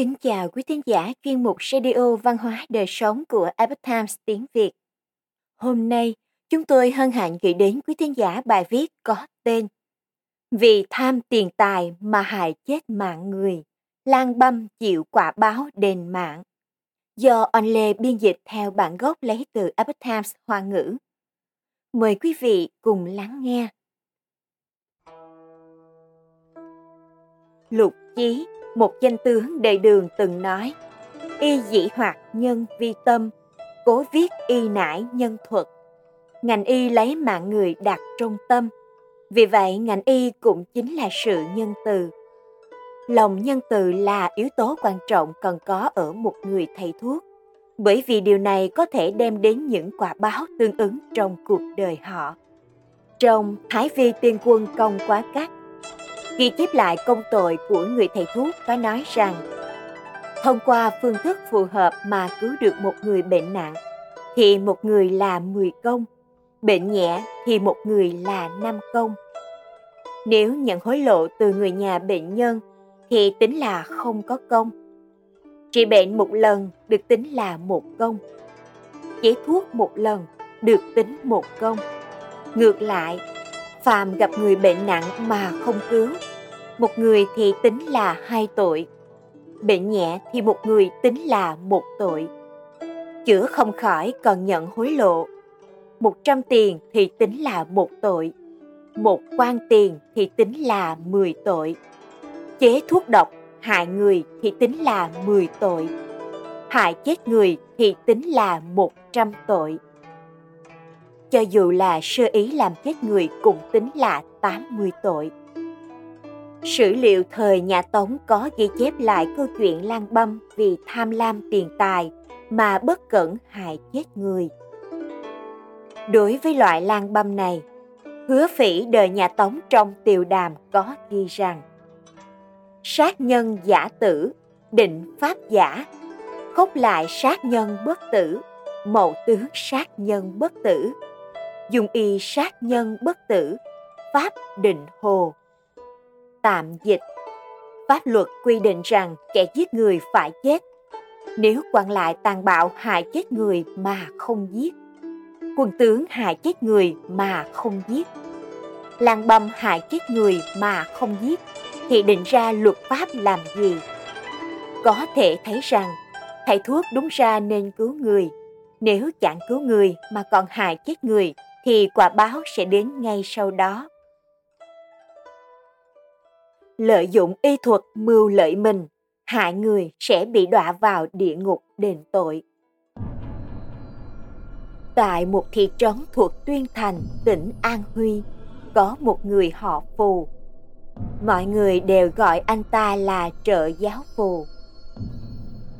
Kính chào quý thính giả chuyên mục Radio Văn hóa Đời Sống của Epoch Times tiếng Việt. Hôm nay, chúng tôi hân hạnh gửi đến quý thính giả bài viết có tên Vì tham tiền tài mà hại chết mạng người, lang băm chịu quả báo đền mạng. Do Anh Lê biên dịch theo bản gốc lấy từ Epoch Times Hoa ngữ. Mời quý vị cùng lắng nghe. Lục Chí một danh tướng đầy đường từng nói. Y dĩ hoạt nhân vi tâm, cố viết y nải nhân thuật. Ngành y lấy mạng người đặt trong tâm. Vì vậy, ngành y cũng chính là sự nhân từ. Lòng nhân từ là yếu tố quan trọng cần có ở một người thầy thuốc. Bởi vì điều này có thể đem đến những quả báo tương ứng trong cuộc đời họ. Trong thái vi tiên quân công quá cát Ghi chép lại công tội của người thầy thuốc có nói rằng thông qua phương thức phù hợp mà cứu được một người bệnh nặng thì một người là 10 công, bệnh nhẹ thì một người là 5 công. Nếu nhận hối lộ từ người nhà bệnh nhân thì tính là không có công. Trị bệnh một lần được tính là một công. Chế thuốc một lần được tính một công. Ngược lại, phàm gặp người bệnh nặng mà không cứu. Một người thì tính là hai tội, bệnh nhẹ thì một người tính là một tội. Chữa không khỏi còn nhận hối lộ. Một trăm tiền thì tính là một tội, một quan tiền thì tính là mười tội. Chế thuốc độc, hại người thì tính là mười tội. Hại chết người thì tính là một trăm tội cho dù là sơ ý làm chết người cũng tính là tám mươi tội Sử liệu thời nhà Tống có ghi chép lại câu chuyện lang băm vì tham lam tiền tài mà bất cẩn hại chết người. Đối với loại lang băm này, hứa phỉ đời nhà Tống trong tiều đàm có ghi rằng Sát nhân giả tử, định pháp giả, khốc lại sát nhân bất tử, mậu tướng sát nhân bất tử, dùng y sát nhân bất tử, pháp định hồ tạm dịch. Pháp luật quy định rằng kẻ giết người phải chết. Nếu quan lại tàn bạo hại chết người mà không giết, quân tướng hại chết người mà không giết, lang băm hại chết người mà không giết, thì định ra luật pháp làm gì? Có thể thấy rằng thầy thuốc đúng ra nên cứu người. Nếu chẳng cứu người mà còn hại chết người thì quả báo sẽ đến ngay sau đó lợi dụng y thuật mưu lợi mình, hại người sẽ bị đọa vào địa ngục đền tội. Tại một thị trấn thuộc Tuyên Thành, tỉnh An Huy, có một người họ Phù. Mọi người đều gọi anh ta là trợ giáo Phù.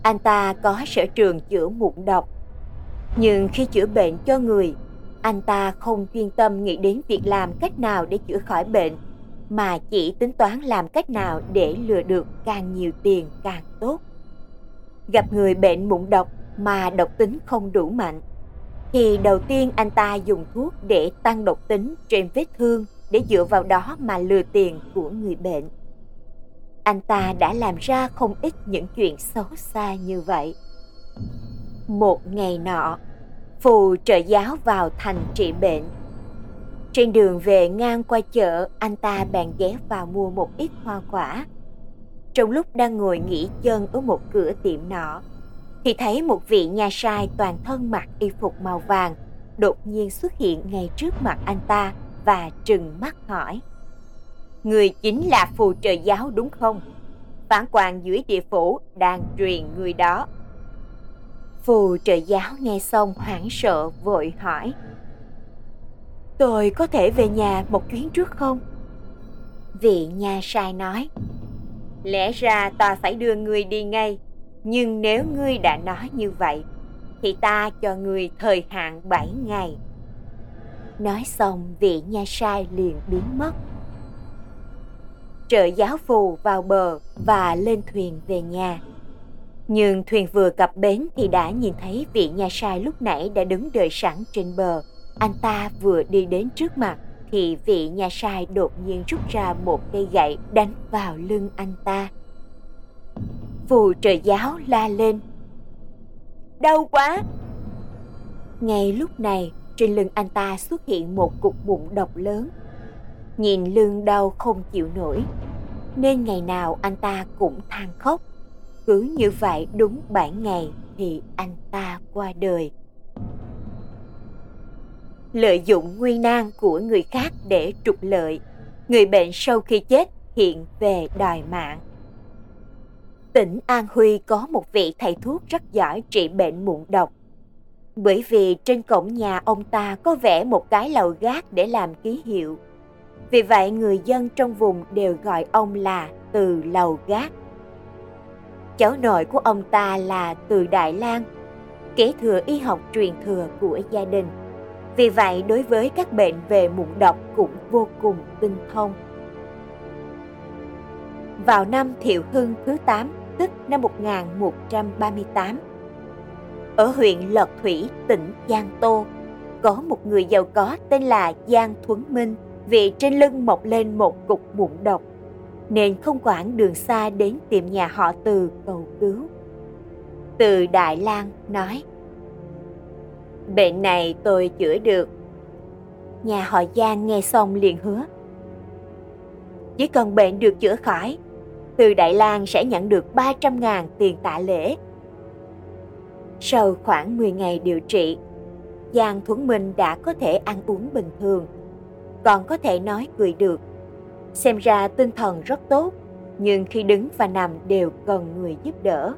Anh ta có sở trường chữa mụn độc, nhưng khi chữa bệnh cho người, anh ta không chuyên tâm nghĩ đến việc làm cách nào để chữa khỏi bệnh mà chỉ tính toán làm cách nào để lừa được càng nhiều tiền càng tốt. Gặp người bệnh mụn độc mà độc tính không đủ mạnh, thì đầu tiên anh ta dùng thuốc để tăng độc tính trên vết thương để dựa vào đó mà lừa tiền của người bệnh. Anh ta đã làm ra không ít những chuyện xấu xa như vậy. Một ngày nọ, phù trợ giáo vào thành trị bệnh trên đường về ngang qua chợ, anh ta bèn ghé vào mua một ít hoa quả. Trong lúc đang ngồi nghỉ chân ở một cửa tiệm nọ, thì thấy một vị nhà sai toàn thân mặc y phục màu vàng đột nhiên xuất hiện ngay trước mặt anh ta và trừng mắt hỏi. Người chính là phù trời giáo đúng không? Phản quan dưới địa phủ đang truyền người đó. Phù trời giáo nghe xong hoảng sợ, vội hỏi. Tôi có thể về nhà một chuyến trước không? Vị nhà sai nói Lẽ ra ta phải đưa ngươi đi ngay, Nhưng nếu ngươi đã nói như vậy, Thì ta cho ngươi thời hạn 7 ngày Nói xong, vị nha sai liền biến mất Trợ giáo phù vào bờ và lên thuyền về nhà nhưng thuyền vừa cập bến thì đã nhìn thấy vị nha sai lúc nãy đã đứng đợi sẵn trên bờ anh ta vừa đi đến trước mặt thì vị nhà sai đột nhiên rút ra một cây gậy đánh vào lưng anh ta. Phù trời giáo la lên. Đau quá! Ngay lúc này, trên lưng anh ta xuất hiện một cục mụn độc lớn. Nhìn lưng đau không chịu nổi, nên ngày nào anh ta cũng than khóc. Cứ như vậy đúng 7 ngày thì anh ta qua đời. Lợi dụng nguy nan của người khác để trục lợi, người bệnh sau khi chết hiện về đòi mạng. Tỉnh An Huy có một vị thầy thuốc rất giỏi trị bệnh mụn độc. Bởi vì trên cổng nhà ông ta có vẽ một cái lầu gác để làm ký hiệu. Vì vậy người dân trong vùng đều gọi ông là Từ Lầu Gác. Cháu nội của ông ta là Từ Đại Lang, kế thừa y học truyền thừa của gia đình. Vì vậy đối với các bệnh về mụn độc cũng vô cùng tinh thông. Vào năm Thiệu Hưng thứ 8, tức năm 1138, ở huyện Lật Thủy, tỉnh Giang Tô, có một người giàu có tên là Giang Thuấn Minh vì trên lưng mọc lên một cục mụn độc, nên không quản đường xa đến tìm nhà họ Từ cầu cứu. Từ Đại Lang nói, Bệnh này tôi chữa được. Nhà họ Giang nghe xong liền hứa. Chỉ cần bệnh được chữa khỏi, từ Đại Lang sẽ nhận được 300 ngàn tiền tạ lễ. Sau khoảng 10 ngày điều trị, Giang Thuấn Minh đã có thể ăn uống bình thường, còn có thể nói cười được. Xem ra tinh thần rất tốt, nhưng khi đứng và nằm đều cần người giúp đỡ.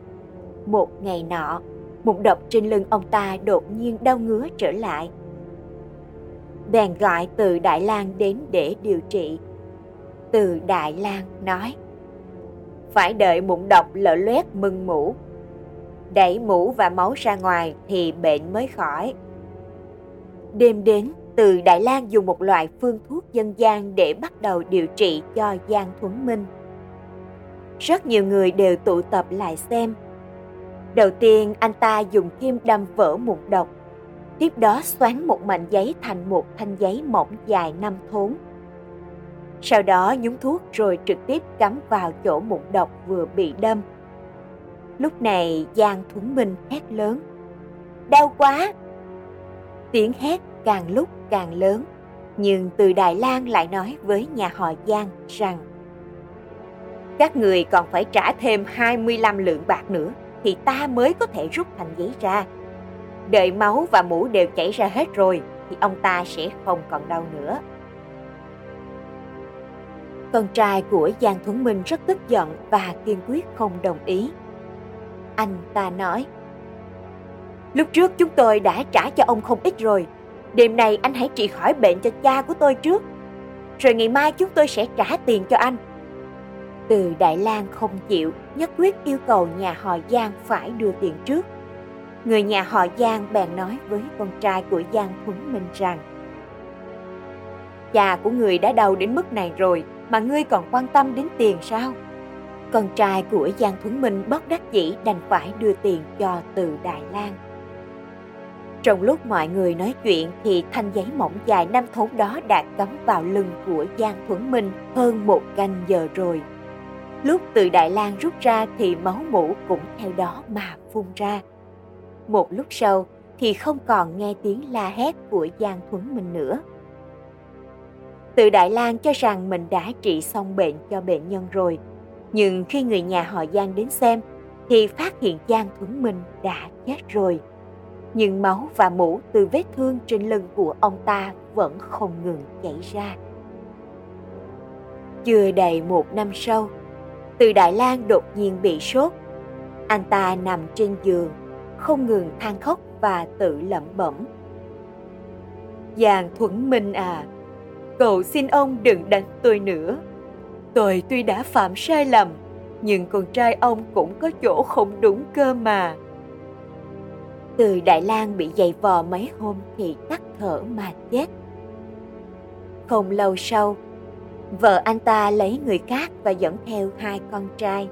Một ngày nọ, mụn độc trên lưng ông ta đột nhiên đau ngứa trở lại. Bèn gọi từ Đại Lang đến để điều trị. Từ Đại Lang nói, phải đợi mụn độc lở loét mưng mũ. Đẩy mũ và máu ra ngoài thì bệnh mới khỏi. Đêm đến, từ Đại Lang dùng một loại phương thuốc dân gian để bắt đầu điều trị cho Giang Thuấn Minh. Rất nhiều người đều tụ tập lại xem. Đầu tiên anh ta dùng kim đâm vỡ mụn độc, tiếp đó xoắn một mảnh giấy thành một thanh giấy mỏng dài năm thốn sau đó nhúng thuốc rồi trực tiếp cắm vào chỗ mụn độc vừa bị đâm. Lúc này Giang Thuấn Minh hét lớn. Đau quá! Tiếng hét càng lúc càng lớn, nhưng từ đài lang lại nói với nhà họ Giang rằng Các người còn phải trả thêm 25 lượng bạc nữa thì ta mới có thể rút thành giấy ra. Đợi máu và mũ đều chảy ra hết rồi thì ông ta sẽ không còn đau nữa. Con trai của Giang Thuấn Minh rất tức giận và kiên quyết không đồng ý. Anh ta nói, Lúc trước chúng tôi đã trả cho ông không ít rồi. Đêm nay anh hãy trị khỏi bệnh cho cha của tôi trước. Rồi ngày mai chúng tôi sẽ trả tiền cho anh. Từ Đại lang không chịu, nhất quyết yêu cầu nhà họ Giang phải đưa tiền trước. Người nhà họ Giang bèn nói với con trai của Giang Thuấn Minh rằng Cha của người đã đau đến mức này rồi, mà ngươi còn quan tâm đến tiền sao? Con trai của Giang Thuấn Minh bất đắc dĩ đành phải đưa tiền cho từ Đại Lang. Trong lúc mọi người nói chuyện thì thanh giấy mỏng dài năm thốn đó đã cắm vào lưng của Giang Thuấn Minh hơn một canh giờ rồi. Lúc từ Đại Lang rút ra thì máu mũ cũng theo đó mà phun ra. Một lúc sau thì không còn nghe tiếng la hét của Giang Thuấn Minh nữa. Từ Đại Lang cho rằng mình đã trị xong bệnh cho bệnh nhân rồi. Nhưng khi người nhà họ Giang đến xem, thì phát hiện Giang Thuấn Minh đã chết rồi. Nhưng máu và mũ từ vết thương trên lưng của ông ta vẫn không ngừng chảy ra. Chưa đầy một năm sau, từ Đại Lan đột nhiên bị sốt. Anh ta nằm trên giường, không ngừng than khóc và tự lẩm bẩm. Giàng Thuấn Minh à, cậu xin ông đừng đánh tôi nữa. Tôi tuy đã phạm sai lầm, nhưng con trai ông cũng có chỗ không đúng cơ mà. Từ Đại lang bị dày vò mấy hôm thì tắt thở mà chết. Không lâu sau, vợ anh ta lấy người khác và dẫn theo hai con trai.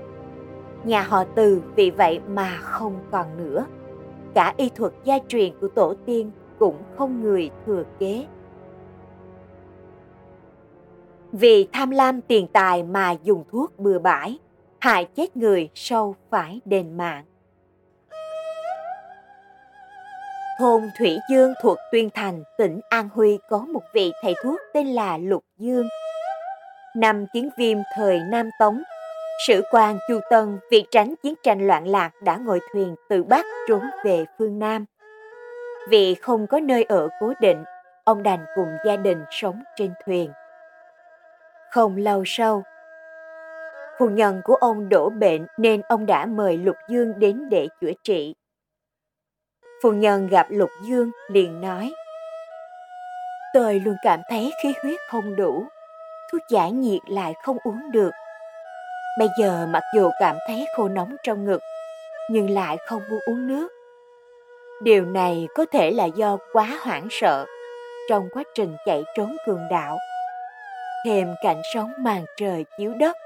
Nhà họ Từ vì vậy mà không còn nữa. Cả y thuật gia truyền của tổ tiên cũng không người thừa kế. Vì tham lam tiền tài mà dùng thuốc bừa bãi, hại chết người sâu phải đền mạng. Thôn Thủy Dương thuộc Tuyên Thành, tỉnh An Huy có một vị thầy thuốc tên là Lục Dương. Năm chiến viêm thời Nam Tống, sử quan Chu Tân vì tránh chiến tranh loạn lạc đã ngồi thuyền từ Bắc trốn về phương Nam. Vì không có nơi ở cố định, ông đành cùng gia đình sống trên thuyền. Không lâu sau, phu nhân của ông đổ bệnh nên ông đã mời Lục Dương đến để chữa trị. Phu nhân gặp Lục Dương liền nói Tôi luôn cảm thấy khí huyết không đủ, thuốc giải nhiệt lại không uống được. Bây giờ mặc dù cảm thấy khô nóng trong ngực, nhưng lại không muốn uống nước. Điều này có thể là do quá hoảng sợ trong quá trình chạy trốn cường đạo. Thêm cảnh sống màn trời chiếu đất,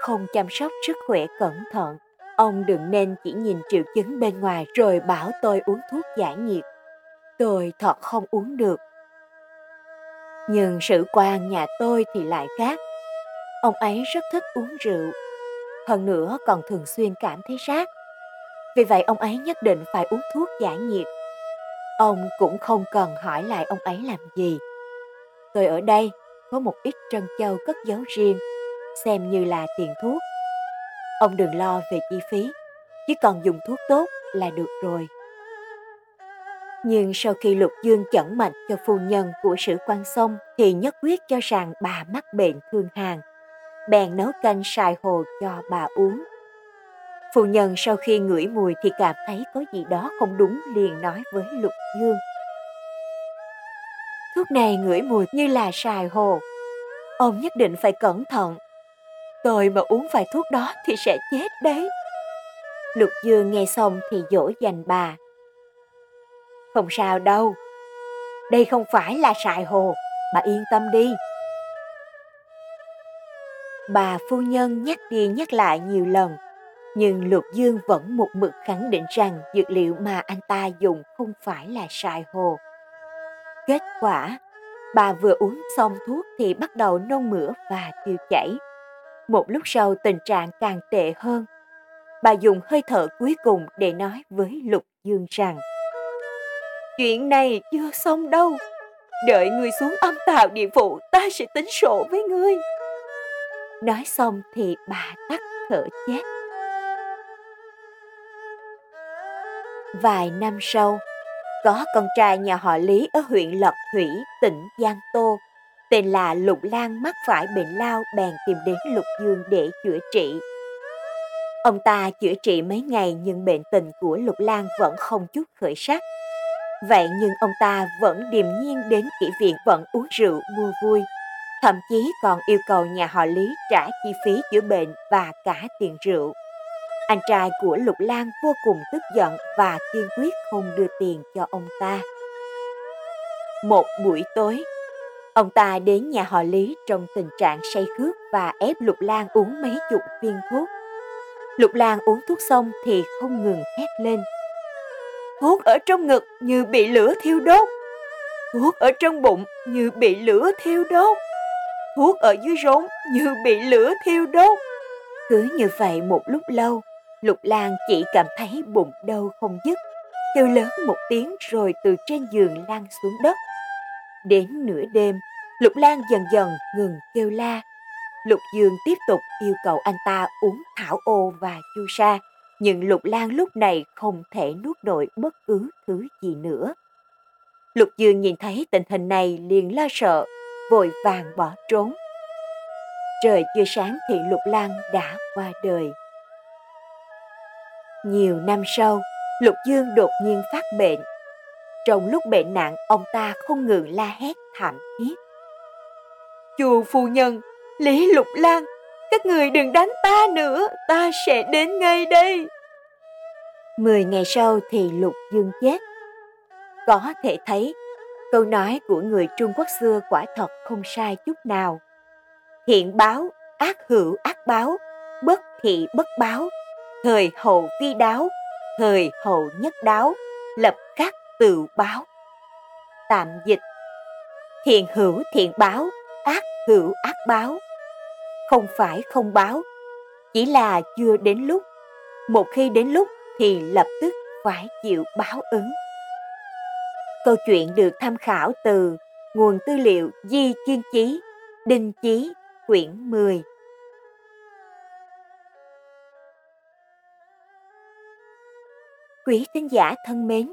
không chăm sóc sức khỏe cẩn thận Ông đừng nên chỉ nhìn triệu chứng bên ngoài rồi bảo tôi uống thuốc giải nhiệt. Tôi thật không uống được. Nhưng sự quan nhà tôi thì lại khác. Ông ấy rất thích uống rượu. Hơn nữa còn thường xuyên cảm thấy rác. Vì vậy ông ấy nhất định phải uống thuốc giải nhiệt. Ông cũng không cần hỏi lại ông ấy làm gì. Tôi ở đây có một ít trân châu cất giấu riêng, xem như là tiền thuốc Ông đừng lo về chi phí, chỉ cần dùng thuốc tốt là được rồi. Nhưng sau khi Lục Dương chẩn mạch cho phu nhân của sử quan sông thì nhất quyết cho rằng bà mắc bệnh thương hàn. Bèn nấu canh sài hồ cho bà uống. Phu nhân sau khi ngửi mùi thì cảm thấy có gì đó không đúng liền nói với Lục Dương. Thuốc này ngửi mùi như là sài hồ. Ông nhất định phải cẩn thận Tôi mà uống vài thuốc đó thì sẽ chết đấy. Lục Dương nghe xong thì dỗ dành bà. Không sao đâu, đây không phải là sài hồ, bà yên tâm đi. Bà phu nhân nhắc đi nhắc lại nhiều lần, nhưng Lục Dương vẫn một mực khẳng định rằng dược liệu mà anh ta dùng không phải là sài hồ. Kết quả, bà vừa uống xong thuốc thì bắt đầu nôn mửa và tiêu chảy. Một lúc sau tình trạng càng tệ hơn. Bà dùng hơi thở cuối cùng để nói với Lục Dương rằng Chuyện này chưa xong đâu. Đợi người xuống âm tào địa phủ ta sẽ tính sổ với ngươi. Nói xong thì bà tắt thở chết. Vài năm sau, có con trai nhà họ Lý ở huyện Lộc Thủy, tỉnh Giang Tô tên là Lục Lan mắc phải bệnh lao bèn tìm đến Lục Dương để chữa trị. Ông ta chữa trị mấy ngày nhưng bệnh tình của Lục Lan vẫn không chút khởi sắc. Vậy nhưng ông ta vẫn điềm nhiên đến kỹ viện vẫn uống rượu mua vui, thậm chí còn yêu cầu nhà họ Lý trả chi phí chữa bệnh và cả tiền rượu. Anh trai của Lục Lan vô cùng tức giận và kiên quyết không đưa tiền cho ông ta. Một buổi tối, Ông ta đến nhà họ Lý trong tình trạng say khướt và ép Lục Lan uống mấy chục viên thuốc. Lục Lan uống thuốc xong thì không ngừng hét lên. Thuốc ở trong ngực như bị lửa thiêu đốt. Thuốc ở trong bụng như bị lửa thiêu đốt. Thuốc ở dưới rốn như bị lửa thiêu đốt. Cứ như vậy một lúc lâu, Lục Lan chỉ cảm thấy bụng đau không dứt. Kêu lớn một tiếng rồi từ trên giường lan xuống đất Đến nửa đêm, Lục Lan dần dần ngừng kêu la. Lục Dương tiếp tục yêu cầu anh ta uống thảo ô và chu sa, nhưng Lục Lan lúc này không thể nuốt nổi bất cứ thứ gì nữa. Lục Dương nhìn thấy tình hình này liền lo sợ, vội vàng bỏ trốn. Trời chưa sáng thì Lục Lan đã qua đời. Nhiều năm sau, Lục Dương đột nhiên phát bệnh, trong lúc bệnh nặng, ông ta không ngừng la hét thảm thiết. Chu phu nhân, Lý Lục Lan, các người đừng đánh ta nữa, ta sẽ đến ngay đây. Mười ngày sau thì Lục Dương chết. Có thể thấy, câu nói của người Trung Quốc xưa quả thật không sai chút nào. Thiện báo, ác hữu ác báo, bất thị bất báo, thời hậu vi đáo, thời hậu nhất đáo, lập các tự báo. Tạm dịch Thiện hữu thiện báo, ác hữu ác báo. Không phải không báo, chỉ là chưa đến lúc. Một khi đến lúc thì lập tức phải chịu báo ứng. Câu chuyện được tham khảo từ nguồn tư liệu Di Kiên Chí, Đinh Chí, quyển 10. Quý thính giả thân mến,